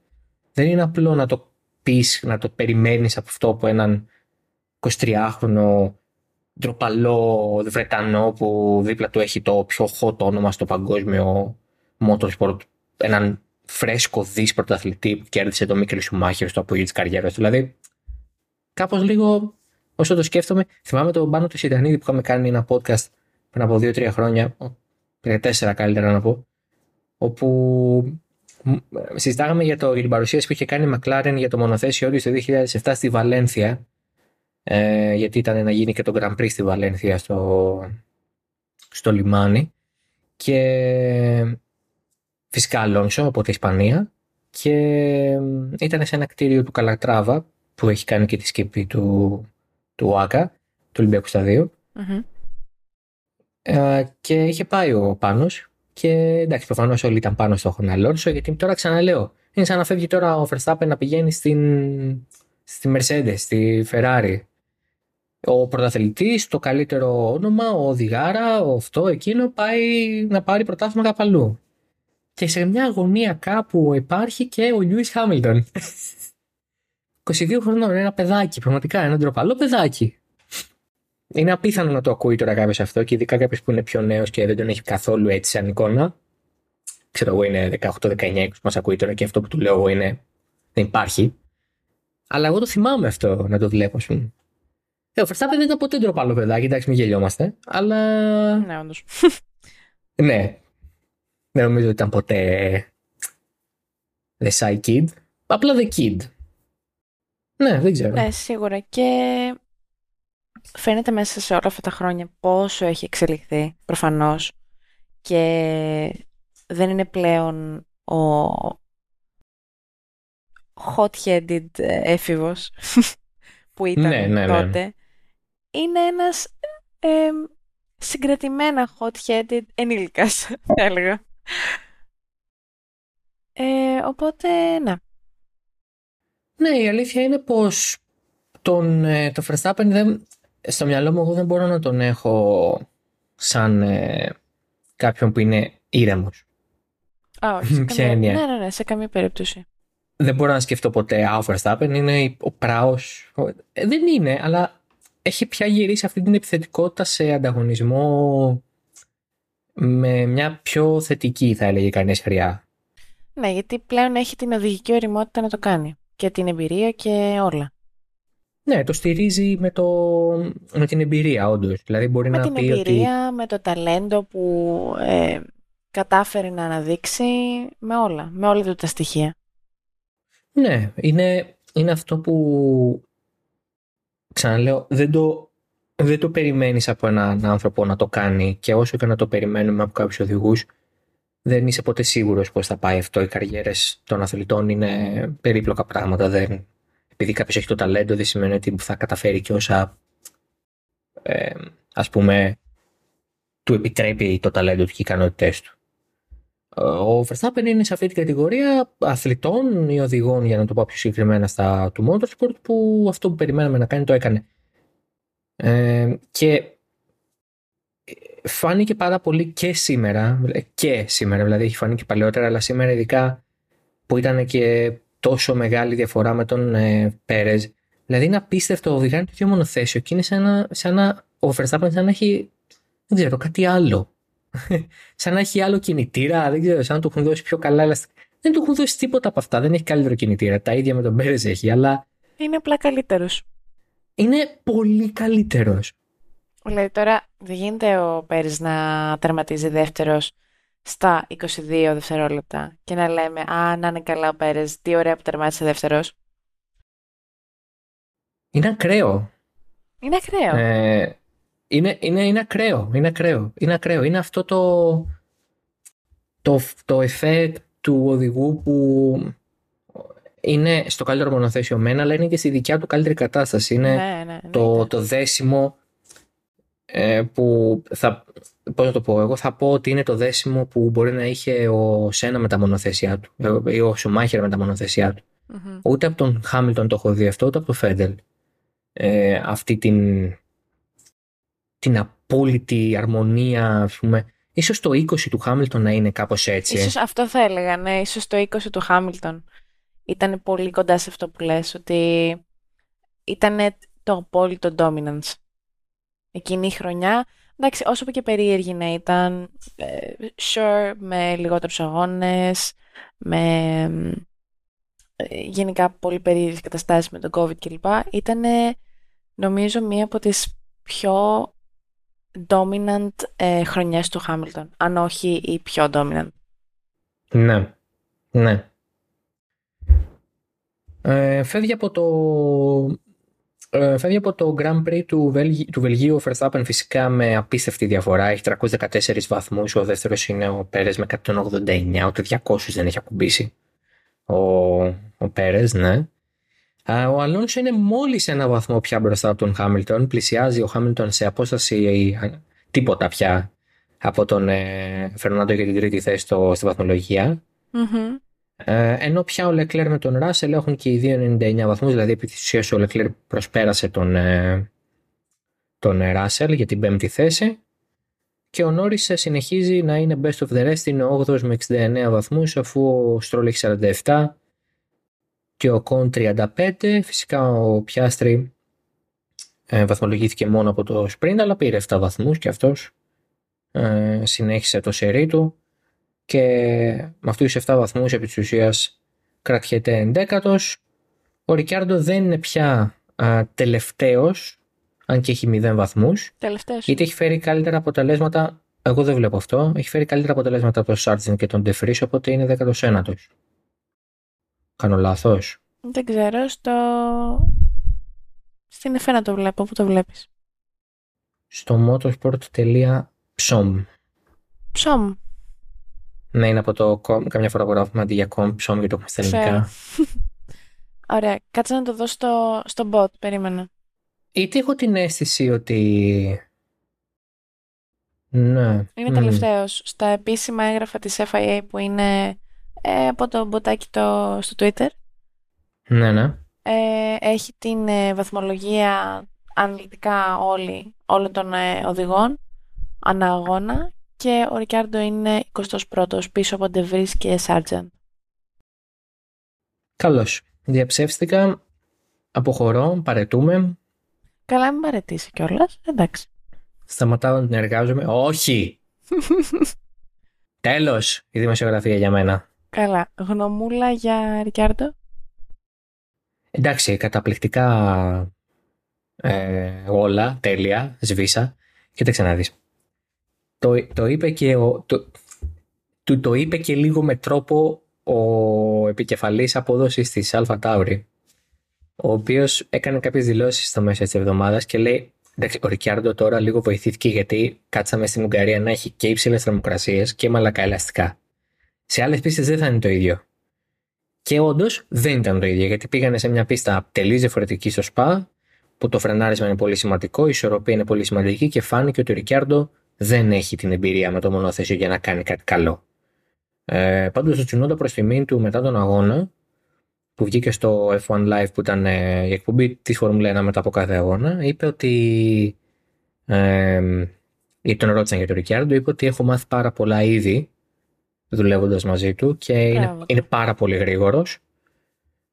δεν είναι απλό να το πεις, να το περιμένεις από αυτό που έναν 23χρονο ντροπαλό Βρετανό που δίπλα του έχει το πιο hot όνομα στο παγκόσμιο motorsport, έναν φρέσκο δις πρωταθλητή που κέρδισε το Μίκελ Σουμάχερ στο απόγειο της καριέρας του. Δηλαδή, κάπως λίγο όσο το σκέφτομαι, θυμάμαι τον Πάνο του Σιντανίδη που είχαμε κάνει ένα podcast πριν από 2-3 χρόνια, τέσσερα καλύτερα να πω, όπου συζητάγαμε για, το, για την παρουσίαση που είχε κάνει η McLaren για το μονοθέσιο του το 2007 στη Βαλένθια, ε, γιατί ήταν να γίνει και το Grand Prix στη Βαλένθια στο, στο λιμάνι. Και φυσικά Αλόνσο από την Ισπανία. Και ήταν σε ένα κτίριο του Καλατράβα που έχει κάνει και τη σκεπή του, του ΟΑΚΑ, του Ολυμπιακού Σταδίου. Ε, και είχε πάει ο Πάνος. Και εντάξει, προφανώς όλοι ήταν πάνω στο Αλόνσο, γιατί τώρα ξαναλέω, είναι σαν να φεύγει τώρα ο Verstappen να πηγαίνει στην, στη Mercedes, στη Ferrari. Ο πρωταθλητής, το καλύτερο όνομα, ο οδηγάρα, ο αυτό, εκείνο, πάει να πάρει πρωτάθλημα κάπου αλλού. Και σε μια αγωνία κάπου υπάρχει και ο Λιούι Χάμιλτον. <laughs> 22 χρονών, ένα παιδάκι, πραγματικά ένα ντροπαλό παιδάκι είναι απίθανο να το ακούει τώρα κάποιος αυτό και ειδικά κάποιος που είναι πιο νέος και δεν τον έχει καθόλου έτσι σαν εικόνα. Ξέρω εγώ είναι 18, 19, 20 που μας ακούει τώρα και αυτό που του λέω εγώ είναι. Δεν υπάρχει. Αλλά εγώ το θυμάμαι αυτό να το βλέπω, ας πούμε. Ε, ο Verstappen δεν ήταν ποτέ ντροπαλό παιδάκι, εντάξει, μην γελιόμαστε. Αλλά. Ναι, όντως. <laughs> ναι. Δεν νομίζω ότι ήταν ποτέ. The shy kid. Απλά the kid. Ναι, δεν ξέρω. Ναι, σίγουρα. Και φαίνεται μέσα σε όλα αυτά τα χρόνια πόσο έχει εξελιχθεί προφανώς και δεν είναι πλέον ο hot-headed έφηβος <laughs> που ήταν ναι, ναι, ναι. τότε. Είναι ένας ε, συγκρατημένα hot-headed ενήλικας, <laughs> θα έλεγα. Ε, οπότε, ναι. Ναι, η αλήθεια είναι πως τον, ε, το Verstappen δεν, στο μυαλό μου εγώ δεν μπορώ να τον έχω σαν ε, κάποιον που είναι ήρεμος. Α, όχι. Σε καμία... Ναι, ναι, ναι, σε καμία περίπτωση. δεν μπορώ να σκεφτώ ποτέ, α, ο Verstappen είναι ο πράος. Ε, δεν είναι, αλλά έχει πια γυρίσει αυτή την επιθετικότητα σε ανταγωνισμό με μια πιο θετική, θα έλεγε κανείς χρειά. Ναι, γιατί πλέον έχει την οδηγική οριμότητα να το κάνει. Και την εμπειρία και όλα. Ναι, το στηρίζει με, το... με την εμπειρία, όντως. Δηλαδή μπορεί με να την πει εμπειρία, με το ταλέντο που ε, κατάφερε να αναδείξει, με όλα, με όλα του τα στοιχεία. Ναι, είναι, είναι αυτό που ξαναλέω, δεν το, δεν το περιμένεις από έναν άνθρωπο να το κάνει και όσο και να το περιμένουμε από κάποιους οδηγούς, δεν είσαι ποτέ σίγουρος πώς θα πάει αυτό. Οι καριέρες των αθλητών είναι περίπλοκα πράγματα. Δεν, επειδή κάποιος έχει το ταλέντο δεν σημαίνει ότι θα καταφέρει και όσα ε, ας πούμε του επιτρέπει το ταλέντο του και οι ικανότητές του. Ο Verstappen είναι σε αυτή την κατηγορία αθλητών ή οδηγών, για να το πω πιο συγκεκριμένα, στα του Motorsport, που αυτό που περιμέναμε να κάνει το έκανε. Ε, και φάνηκε πάρα πολύ και σήμερα, και σήμερα, δηλαδή έχει φανεί και παλαιότερα, αλλά σήμερα ειδικά που ήταν και τόσο μεγάλη διαφορά με τον ε, Πέρεζ. Δηλαδή είναι απίστευτο, οδηγάνε το ίδιο μονοθέσιο και είναι σαν να, σαν να ο Verstappen σαν να έχει, δεν ξέρω, κάτι άλλο <laughs> σαν να έχει άλλο κινητήρα, δεν ξέρω, σαν να του έχουν δώσει πιο καλά ελαστικά. Δεν του έχουν δώσει τίποτα από αυτά. Δεν έχει καλύτερο κινητήρα. Τα ίδια με τον Πέρες έχει, αλλά. Είναι απλά καλύτερος. Είναι πολύ καλύτερος. Δηλαδή τώρα δεν γίνεται ο Πέρες να τερματίζει δεύτερος στα 22 δευτερόλεπτα και να λέμε Α, να είναι καλά ο Πέρες, τι ωραία που τερμάτισε δεύτερος. Είναι ακραίο. Είναι ακραίο. Ε, είναι, είναι, είναι ακραίο. Είναι ακραίο. Είναι ακραίο. Είναι αυτό το, το, το effect του οδηγού που είναι στο καλύτερο μονοθέσιο μένα, αλλά είναι και στη δικιά του καλύτερη κατάσταση. Είναι ναι, ναι, το, το δέσιμο ε, που θα, πώς να το πω, εγώ θα πω ότι είναι το δέσιμο που μπορεί να είχε ο Σένα με τα μονοθέσια του ε, ή ο Σουμάχερ με τα μονοθέσια του. mm Ούτε από τον Χάμιλτον το έχω δει αυτό, ούτε από τον Φέντελ. Ε, αυτή την την απόλυτη αρμονία, ας πούμε. Ίσως το 20 του Χάμιλτον να είναι κάπως έτσι. Ίσως αυτό θα έλεγα, ναι. Ίσως το 20 του Χάμιλτον ήταν πολύ κοντά σε αυτό που λες, ότι ήταν το απόλυτο dominance. Εκείνη η χρονιά, εντάξει, όσο και περίεργη να ήταν, ε, sure, με λιγότερους αγώνες, με ε, γενικά πολύ περίεργες καταστάσεις με τον COVID κλπ. Ήταν νομίζω μία από τις πιο dominant ε, χρονιές του Χάμιλτον, αν όχι η πιο dominant. Ναι, ναι. Ε, φεύγει από το ε, φεύγει από το Grand Prix του, Βελγίου, του Βελγίου ο Verstappen φυσικά με απίστευτη διαφορά. Έχει 314 βαθμούς, ο δεύτερος είναι ο Πέρες με 189, ούτε 200 δεν έχει ακουμπήσει. Ο, ο Πέρες, ναι. Ο Αλόνσο είναι μόλις ένα βαθμό πια μπροστά από τον Χάμιλτον. Πλησιάζει ο Χάμιλτον σε απόσταση τίποτα πια από τον ε, Φερνάντο για την τρίτη θέση στο, στη βαθμολογία. Ε, ενώ πια ο Λεκλέρ με τον Ράσελ έχουν και οι δύο 99 βαθμούς, δηλαδή επί της ουσίας ο Λεκλέρ προσπέρασε τον, ε, τον Ράσελ για την πέμπτη θέση και ο Νόρις συνεχίζει να είναι best of the rest, είναι 8 με 69 βαθμούς αφού ο Στρόλ έχει 47 και ο Κον 35. Φυσικά ο Πιάστρη ε, βαθμολογήθηκε μόνο από το sprint αλλά πήρε 7 βαθμούς και αυτός ε, συνέχισε το σερί του και με αυτούς τους 7 βαθμούς επί της ουσίας κρατιέται εντέκατος. Ο Ρικιάρντο δεν είναι πια α, τελευταίος αν και έχει 0 βαθμούς Τελευταίος. γιατί έχει φέρει καλύτερα αποτελέσματα εγώ δεν βλέπω αυτό. Έχει φέρει καλύτερα αποτελέσματα από τον Σάρτζιν και τον Ντεφρίσ, οπότε είναι 19ο. Κάνω λάθος; Δεν ξέρω, στο... Στην εφέ να το βλέπω, πού το βλέπεις; Στο motorsport.com Ψόμ. Ναι, είναι από το com. Καμιά φορά γράφουμε αντί για com, ψόμ γιατί το έχουμε στα ελληνικά. <laughs> Ωραία, κάτσε να το δω στο, στο bot, περίμενα. Είτε έχω την αίσθηση ότι... Ναι. Είναι μ. τελευταίος. Στα επίσημα έγγραφα της FIA που είναι ε, από το μποτάκι το, στο Twitter. Ναι, ναι. Ε, έχει την ε, βαθμολογία αναλυτικά όλη, όλων των ε, οδηγών ανά αγώνα και ο Ρικάρντο είναι 21ος πίσω από Ντεβρίς και Σάρτζαν. Καλώς. Διαψεύστηκα. Αποχωρώ. Παρετούμε. Καλά, μην παρετήσει κιόλας. Εντάξει. Σταματάω να την εργάζομαι. Όχι! <laughs> Τέλος η δημοσιογραφία για μένα. Καλά. Γνωμούλα για Ρικιάρντο; Εντάξει, καταπληκτικά ε, όλα, τέλεια, σβήσα. Κοίταξε να δεις. Το, το είπε και ο, το, του το είπε και λίγο με τρόπο ο επικεφαλής απόδοσης της Αλφα Τάουρη, ο οποίος έκανε κάποιες δηλώσεις στο μέσα της εβδομάδας και λέει Εντάξει, ο Ρικιάρντο τώρα λίγο βοηθήθηκε γιατί κάτσαμε στην Ουγγαρία να έχει και υψηλές θερμοκρασίες και μαλακά ελαστικά. Σε άλλες πίστες δεν θα είναι το ίδιο. Και όντως δεν ήταν το ίδιο γιατί πήγανε σε μια πίστα τελείως διαφορετική στο ΣΠΑ, που το φρενάρισμα είναι πολύ σημαντικό, η ισορροπία είναι πολύ σημαντική και φάνηκε ότι ο Ρικιάρντο δεν έχει την εμπειρία με το μονοθέσιο για να κάνει κάτι καλό. Ε, Πάντως, ο Τσουνόντα προς τιμήν του μετά τον αγώνα, που βγήκε στο F1 Live που ήταν ε, η εκπομπή της Φόρμουλα 1 μετά από κάθε αγώνα, είπε ότι. Ε, τον ρώτησαν για τον Ρικιάρντο, είπε ότι έχω μάθει πάρα πολλά ήδη δουλεύοντας μαζί του και είναι, είναι, πάρα πολύ γρήγορος.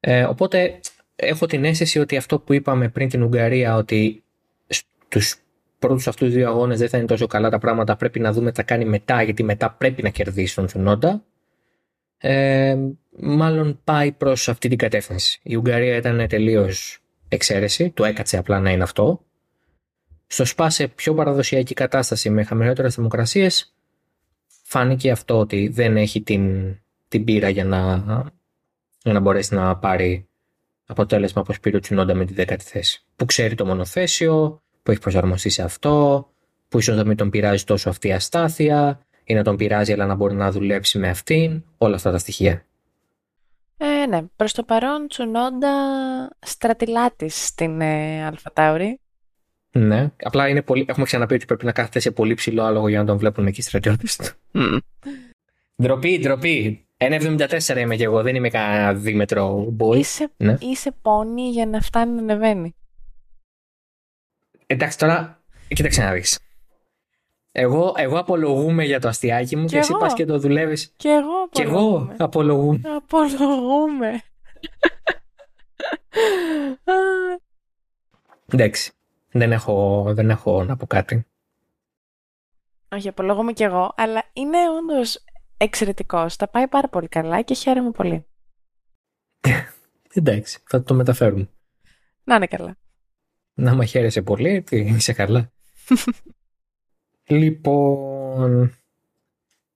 Ε, οπότε έχω την αίσθηση ότι αυτό που είπαμε πριν την Ουγγαρία, ότι στους πρώτους αυτούς δύο αγώνες δεν θα είναι τόσο καλά τα πράγματα, πρέπει να δούμε τι θα κάνει μετά, γιατί μετά πρέπει να κερδίσει τον Τσουνόντα. Ε, μάλλον πάει προς αυτή την κατεύθυνση. Η Ουγγαρία ήταν τελείως εξαίρεση, του έκατσε απλά να είναι αυτό. Στο ΣΠΑ σε πιο παραδοσιακή κατάσταση με χαμηλότερες θερμοκρασίες, φάνηκε αυτό ότι δεν έχει την, την πείρα για να, για να μπορέσει να πάρει αποτέλεσμα όπως πήρε ο Τσουνόντα με τη δέκατη θέση. Που ξέρει το μονοθέσιο, που έχει προσαρμοστεί σε αυτό, που ίσως να μην τον πειράζει τόσο αυτή η αστάθεια, ή να τον πειράζει αλλά να μπορεί να δουλέψει με αυτήν, όλα αυτά τα στοιχεία. Ε, ναι, προς το παρόν Τσουνόντα στρατηλάτη στην ε, Αλφατάουρη. Ναι, απλά είναι πολύ... έχουμε ξαναπεί ότι πρέπει να κάθεται σε πολύ ψηλό άλογο για να τον βλέπουν εκεί οι στρατιώτες του. Mm. Ντροπή, ντροπή. 1,74 είμαι κι εγώ, δεν είμαι κανένα δίμετρο boy. Είσαι, ναι. είσαι πόνι για να φτάνει να ανεβαίνει. Εντάξει, τώρα κοίταξε να δεις. Εγώ, εγώ απολογούμε για το αστιάκι μου και, και εσύ πας και το δουλεύεις. Και εγώ απολογούμε. Και εγώ απολογούμε. Απολογούμε. <laughs> Εντάξει. Δεν έχω, δεν έχω να πω κάτι. Όχι, απολογούμε κι εγώ, αλλά είναι όντως εξαιρετικός. Τα πάει πάρα πολύ καλά και χαίρομαι πολύ. <laughs> Εντάξει, θα το μεταφέρουμε. Να είναι καλά. Να με χαίρεσαι πολύ, τι είσαι καλά. λοιπόν,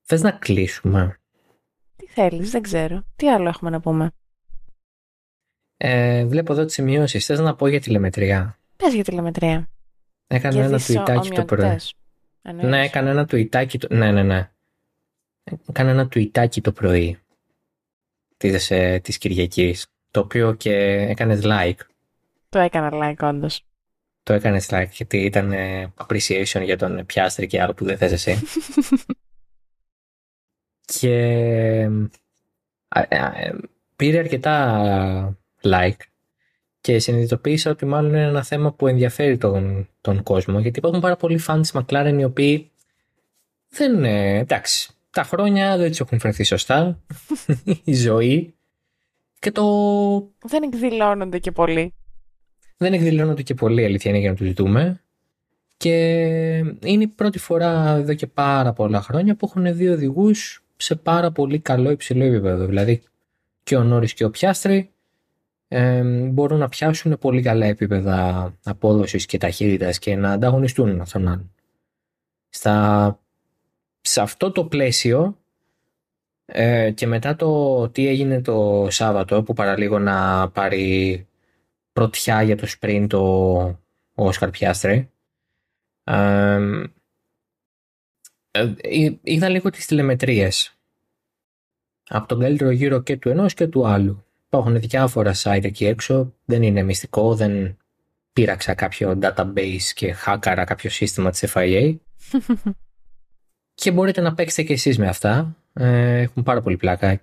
θες να κλείσουμε; Τι θέλεις, δεν ξέρω. Τι άλλο έχουμε να πούμε; Ε, βλέπω εδώ τις σημειώσεις. Θες να πω για τηλεμετρία. Πες για τηλεμετρία. Έκανε ένα τουιτάκι το πρωί. Ναι, έκανε ένα τουιτάκι το... Ναι, ναι, ναι. Έκανε ένα τουιτάκι το πρωί της, ε, της Κυριακής, το οποίο και έκανες like. Το έκανα like, όντως. Το έκανες like γιατί ήταν ε, appreciation για τον πιάστρι και άλλο που δεν θες εσύ. <laughs> και ε, πήρε αρκετά like και συνειδητοποίησα ότι μάλλον είναι ένα θέμα που ενδιαφέρει τον, τον κόσμο γιατί υπάρχουν πάρα πολλοί φαν της McLaren οι οποίοι δεν είναι, εντάξει, τα χρόνια δεν τους έχουν φερθεί σωστά, <laughs> η ζωή και το... Δεν εκδηλώνονται και πολύ δεν εκδηλώνονται και πολύ αλήθεια είναι για να του ζητούμε. Και είναι η πρώτη φορά εδώ και πάρα πολλά χρόνια που έχουν δύο οδηγούς σε πάρα πολύ καλό υψηλό επίπεδο. Δηλαδή και ο Νόρις και ο Πιάστρη ε, μπορούν να πιάσουν πολύ καλά επίπεδα απόδοσης και ταχύτητας και να ανταγωνιστούν ένα τον άλλον. Στα, σε αυτό το πλαίσιο ε, και μετά το τι έγινε το Σάββατο που παραλίγο να πάρει πρωτιά για το sprint ο, ο Όσκαρ Πιάστρε. Ε, είδα λίγο τις τηλεμετρίες από τον καλύτερο γύρο και του ενός και του άλλου. Υπάρχουν διάφορα site εκεί έξω, δεν είναι μυστικό, δεν πήραξα κάποιο database και χάκαρα κάποιο σύστημα της FIA. <laughs> και μπορείτε να παίξετε και εσείς με αυτά. Ε, έχουν πάρα πολύ πλάκα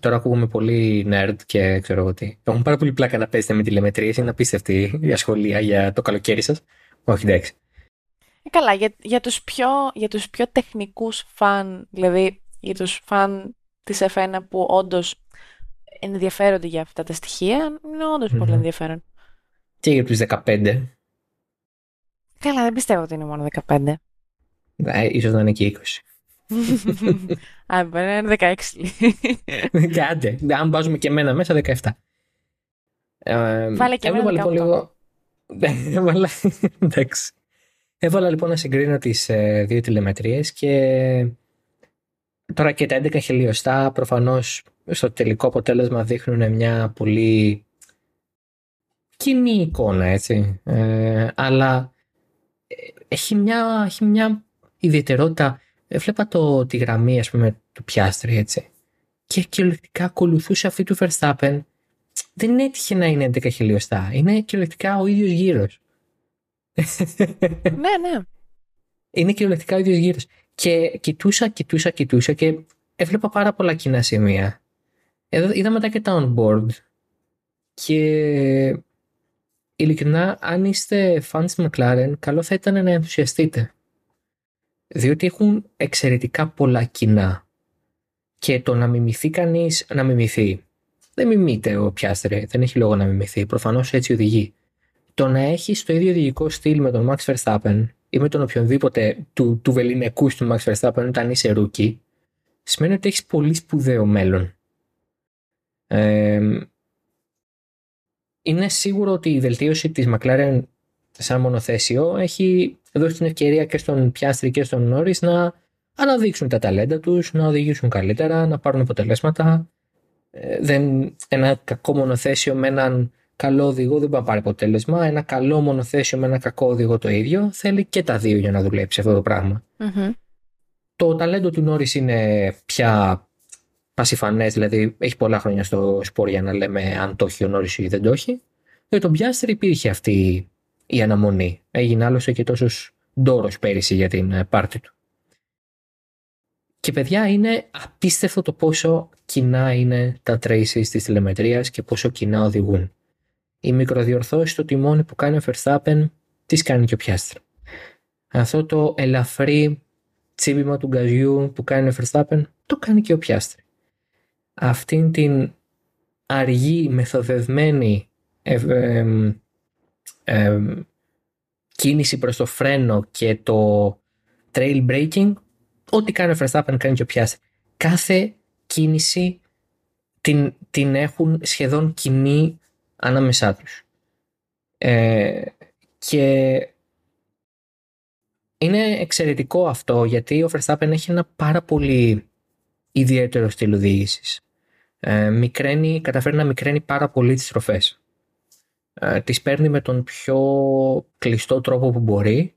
τώρα ακούγομαι πολύ nerd και ξέρω εγώ τι. Έχουν πάρα πολύ πλάκα να παίζετε με τηλεμετρίες. Είναι απίστευτη η ασχολία για το καλοκαίρι σας. Όχι, εντάξει. Ε, καλά, για, για, τους πιο, για τους πιο τεχνικούς φαν, δηλαδή για τους φαν της F1 που όντως ενδιαφέρονται για αυτά τα στοιχεία, είναι όντως πολύ ενδιαφέρον. Και για τους 15. Καλά, δεν πιστεύω ότι είναι μόνο 15. Ε, ίσως να είναι και 20. <laughs> Α, μπορεί να είναι 16. Κάντε, <laughs> αν βάζουμε και εμένα μέσα 17. Ε, Βάλε και εμένα 18. Λοιπόν λίγο... <laughs> Έβαλα... Εντάξει. Έβαλα λοιπόν να συγκρίνω τις ε, δύο τηλεμετρίες και τώρα και τα 11 χιλιοστά προφανώς στο τελικό αποτέλεσμα δείχνουν μια πολύ κοινή εικόνα έτσι ε, αλλά ε, έχει μια, έχει μια ιδιαιτερότητα έβλεπα το, τη γραμμή ας πούμε του Πιάστρη έτσι. Και κυριολεκτικά ακολουθούσε αυτή του Verstappen. Δεν έτυχε να είναι 11 χιλιοστά. Είναι κυριολεκτικά ο ίδιος γύρος. Ναι ναι. Είναι κυριολεκτικά ο ίδιος γύρος. Και κοιτούσα, κοιτούσα, κοιτούσα και έβλεπα πάρα πολλά κοινά σημεία. Εδώ είδα μετά και τα on board και ειλικρινά αν είστε fans της McLaren καλό θα ήταν να ενθουσιαστείτε διότι έχουν εξαιρετικά πολλά κοινά. Και το να μιμηθεί κανείς να μιμηθεί. Δεν μιμείται ο Πιάστρι, δεν έχει λόγο να μιμηθεί, προφανώς έτσι οδηγεί. Το να έχει το ίδιο οδηγικό στυλ με τον Max Verstappen ή με τον οποιονδήποτε του, του βεληνεκούς του Max Verstappen όταν είσαι rookie σημαίνει ότι έχεις πολύ σπουδαίο μέλλον. Είναι σίγουρο ότι η βελτίωση της McLaren σαν μονοθέσιο έχει δώσει την ευκαιρία και στον Πιάστρη και στον Νόρις να αναδείξουν τα ταλέντα τους, να οδηγήσουν καλύτερα, να πάρουν αποτελέσματα. Ε, δεν, ένα κακό μονοθέσιο με έναν καλό οδηγό δεν μπορεί να πάρει αποτέλεσμα. Ένα καλό μονοθέσιο με ένα κακό οδηγό το ίδιο θέλει και τα δύο για να δουλέψει αυτό το πραγμα Το ταλέντο του Νόρις είναι πια πασιφανές, δηλαδή έχει πολλά χρόνια στο σπορ για να λέμε αν το έχει ο Νόρις ή δεν το έχει. Για τον Πιάστρη υπήρχε αυτή η αναμονή. Έγινε άλλωστε και τόσος ντόρος πέρυσι για την ε, πάρτη του. Και παιδιά είναι απίστευτο το πόσο κοινά είναι τα traces της τηλεμετρίας και πόσο κοινά οδηγούν. Η μικροδιορθώση στο τιμόνι που κάνει ο Verstappen τις κάνει και ο Πιάστρη. Αυτό το ελαφρύ τσίπημα του γκαζιού που κάνει ο Verstappen το κάνει και ο Πιάστρη αυτήν την αργή, μεθοδευμένη κίνηση προς το φρένο και το trail braking, ό,τι κάνει ο Verstappen κάνει και ο Πιάστρη. Κάθε κίνηση την, την έχουν σχεδόν κοινή ανάμεσά τους. Ε, και είναι εξαιρετικό αυτό γιατί ο Verstappen έχει ένα πάρα πολύ ιδιαίτερο στυλ οδήγησης ε, μικραίνει, καταφέρει να μικραίνει πάρα πολύ τις τροφές. Ε, τις παίρνει με τον πιο κλειστό τρόπο που μπορεί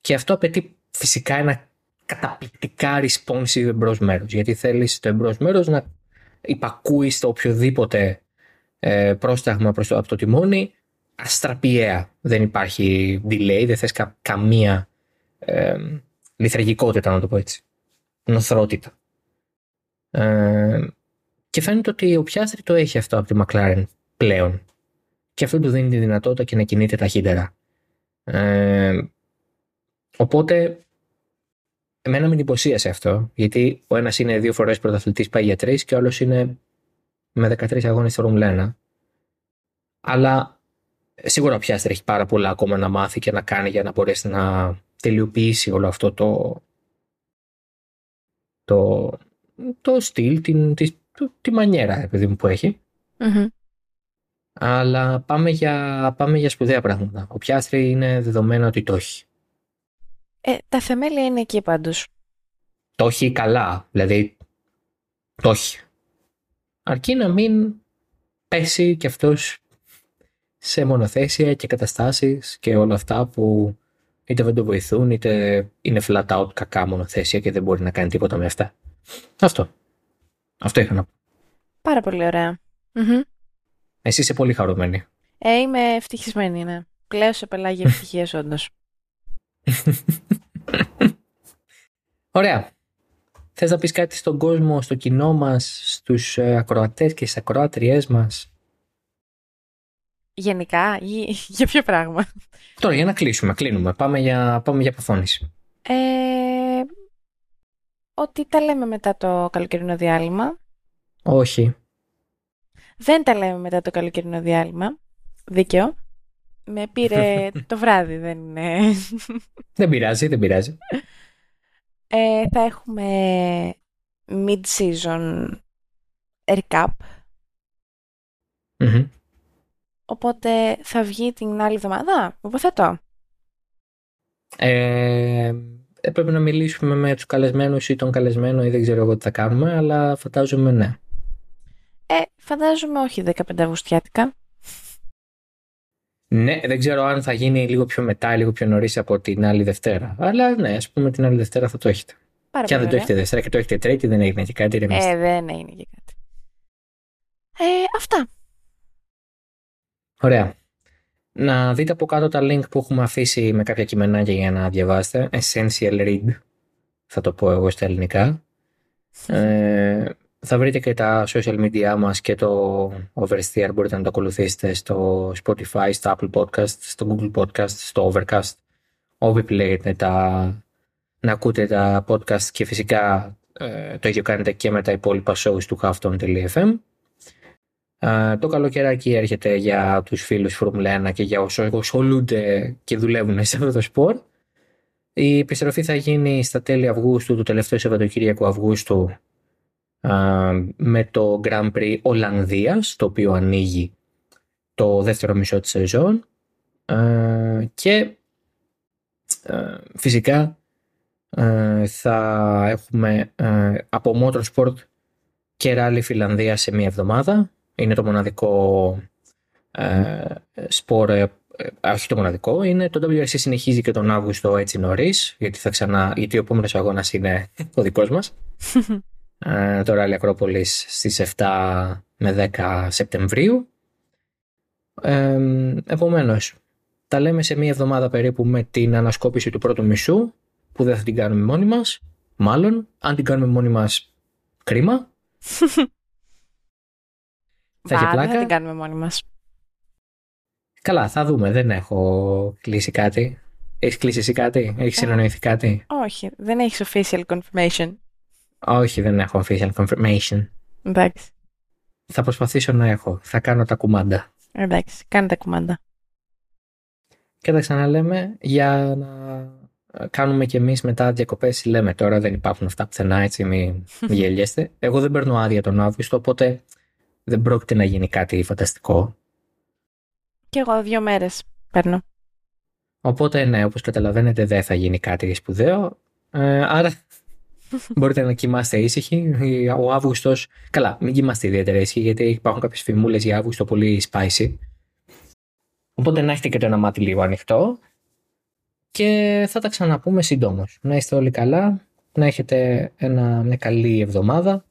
και αυτό απαιτεί φυσικά ένα καταπληκτικά responsive εμπρός μέρος. Γιατί θέλεις το εμπρός μέρος να υπακούεις στο οποιοδήποτε ε, πρόσταγμα προς το, από το τιμόνι αστραπιαία. Δεν υπάρχει delay, δεν θες καμία ε, λιθραγικότητα να το πω έτσι. Νοθρότητα. Ε, και φαίνεται ότι ο Πιάστρη το έχει αυτό από τη McLaren πλέον. Και αυτό του δίνει τη δυνατότητα και να κινείται ταχύτερα. Ε, οπότε, εμένα με εντυπωσίασε αυτό. Γιατί ο ένας είναι δύο φορές πρωταθλητής, πάει για τρεις, και ο άλλος είναι με 13 αγώνες στο Ρουμλένα. Αλλά σίγουρα ο Πιάστρη έχει πάρα πολλά ακόμα να μάθει και να κάνει για να μπορέσει να τελειοποιήσει όλο αυτό το. το, το στυλ, την, τη μανιέρα επειδή μου που εχει Αλλά πάμε για, πάμε για σπουδαία πράγματα. Ο Πιάστρη είναι δεδομένο ότι το έχει. Ε, τα θεμέλια είναι εκεί πάντως. Το έχει καλά, δηλαδή το έχει. Αρκεί να μην πέσει κι αυτός σε μονοθέσια και καταστάσεις και όλα αυτά που είτε δεν το βοηθούν είτε είναι flat out κακά μονοθέσια και δεν μπορεί να κάνει τίποτα με αυτά. Αυτό. Αυτό είχα να πω. Πάρα πολύ ωραία. Mm-hmm. Εσύ είσαι πολύ χαρούμενη. Ε, είμαι ευτυχισμένη, ναι. Πλέον σε πελάγια ευτυχίας, όντως. <laughs> Ωραία. Θες να πεις κάτι στον κόσμο, στο κοινό μας, στους ε, ακροατές και στις ακροάτριές μας; Γενικά ή <laughs> για ποιο πράγμα; Τώρα για να κλείσουμε, κλείνουμε. Πάμε για, πάμε για αποφώνηση. Ε, ότι τα λέμε μετά το καλοκαιρινό διάλειμμα. Όχι. Δεν τα λέμε μετά το καλοκαιρινό διάλειμμα. Δίκαιο. Με πήρε <laughs> το βράδυ, δεν είναι. Δεν πειράζει, δεν πειράζει. Ε, θα έχουμε mid-season recap. Μμμ. Οπότε θα βγει την άλλη εβδομάδα, υποθέτω. Ε, ε, πρέπει να μιλήσουμε με τους καλεσμένους ή τον καλεσμένο ή δεν ξέρω εγώ τι θα κάνουμε, αλλά φαντάζομαι ναι. Ε, φαντάζομαι όχι 15 Αυγουστιάτικα. Ναι, δεν ξέρω αν θα γίνει λίγο πιο μετά, λίγο πιο νωρίς από την άλλη Δευτέρα. Αλλά ναι, ας πούμε την άλλη Δευτέρα θα το έχετε. Πάρα Και αν δεν πολύ το έχετε Δευτέρα και το έχετε Τρίτη, δεν έγινε και κάτι, ωραία. ηρεμήστε. Ε, δεν έγινε και κάτι. Ε, αυτά. Ωραία. Να δείτε από κάτω τα link που έχουμε αφήσει με κάποια κειμενάκια για να διαβάσετε. Essential read, θα το πω εγώ στα ελληνικά. Ε, θα βρείτε και τα social media μας και το Oversteer. Μπορείτε να το ακολουθήσετε στο Spotify, στο Apple Podcast, στο Google Podcast, στο Overcast. Όπου επιλέγετε τα, να ακούτε τα podcast και φυσικά ε, το ίδιο κάνετε και με τα υπόλοιπα shows του halfton.fm. Ε, το καλοκαιράκι έρχεται για τους φίλους Φόρμουλα 1 και για όσους ασχολούνται και δουλεύουν σε αυτό το σπορ. Η επιστροφή θα γίνει στα τέλη Αυγούστου, το τελευταίο Σαββατοκύριακο Αυγούστου, α, με το Grand Prix Ολλανδίας, το οποίο ανοίγει το δεύτερο μισό της σεζόν. Α, και α, φυσικά α, θα έχουμε α, από Motorsport και ράλι Φιλανδία σε μία εβδομάδα. Είναι το μοναδικό ε, σπορ, ε, ε, όχι το μοναδικό, είναι το WRC συνεχίζει και τον Αύγουστο έτσι νωρίς, γιατί, θα ξανά, γιατί ο επόμενος αγώνας είναι ο δικός μας. <laughs> ε, το ράλι Ακρόπολης στις 7 με 10 Σεπτεμβρίου. Ε, επομένως, τα λέμε σε μία εβδομάδα περίπου με την ανασκόπηση του πρώτου μισού, που δεν θα την κάνουμε μόνοι μας, μάλλον. Αν την κάνουμε μόνοι μας, κρίμα. <laughs> Θα έχει Μπα, δεν πλάκα. θα την κάνουμε μόνοι μας. Καλά, θα δούμε. Δεν έχω κλείσει κάτι. Έχεις κλείσει εσύ κάτι, έχεις συνεννοηθεί κάτι; Όχι, δεν έχεις official confirmation. Όχι, δεν έχω official confirmation. Εντάξει, Θα προσπαθήσω να έχω. Θα κάνω τα κουμάντα. εντάξει, κάνε τα κουμάντα. Και τα ξαναλέμε για να κάνουμε κι εμείς μετά διακοπές. Λέμε τώρα δεν υπάρχουν αυτά πουθενά έτσι, μην μη <laughs> γελιέστε. Εγώ δεν παίρνω άδεια τον Αύγουστο, οπότε δεν πρόκειται να γίνει κάτι φανταστικό. Και εγώ δύο μέρες παίρνω. Οπότε ναι, όπως καταλαβαίνετε δεν θα γίνει κάτι σπουδαίο. Ε, άρα μπορείτε να κοιμάστε ήσυχοι. Ο Αύγουστος, καλά μην κοιμάστε ιδιαίτερα ήσυχοι γιατί υπάρχουν κάποιες φημούλες για Αύγουστο πολύ spicy. Οπότε να έχετε και το ένα μάτι λίγο ανοιχτό και θα τα ξαναπούμε συντόμως. Να είστε όλοι καλά, να έχετε ένα, μια καλή εβδομάδα,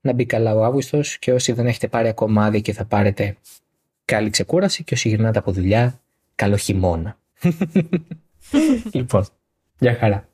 να μπει καλά ο Αύγουστος και όσοι δεν έχετε πάρει ακόμα άδεια και θα πάρετε καλή ξεκούραση και όσοι γυρνάτε από δουλειά, καλό χειμώνα. <laughs> λοιπόν, γεια χαρά.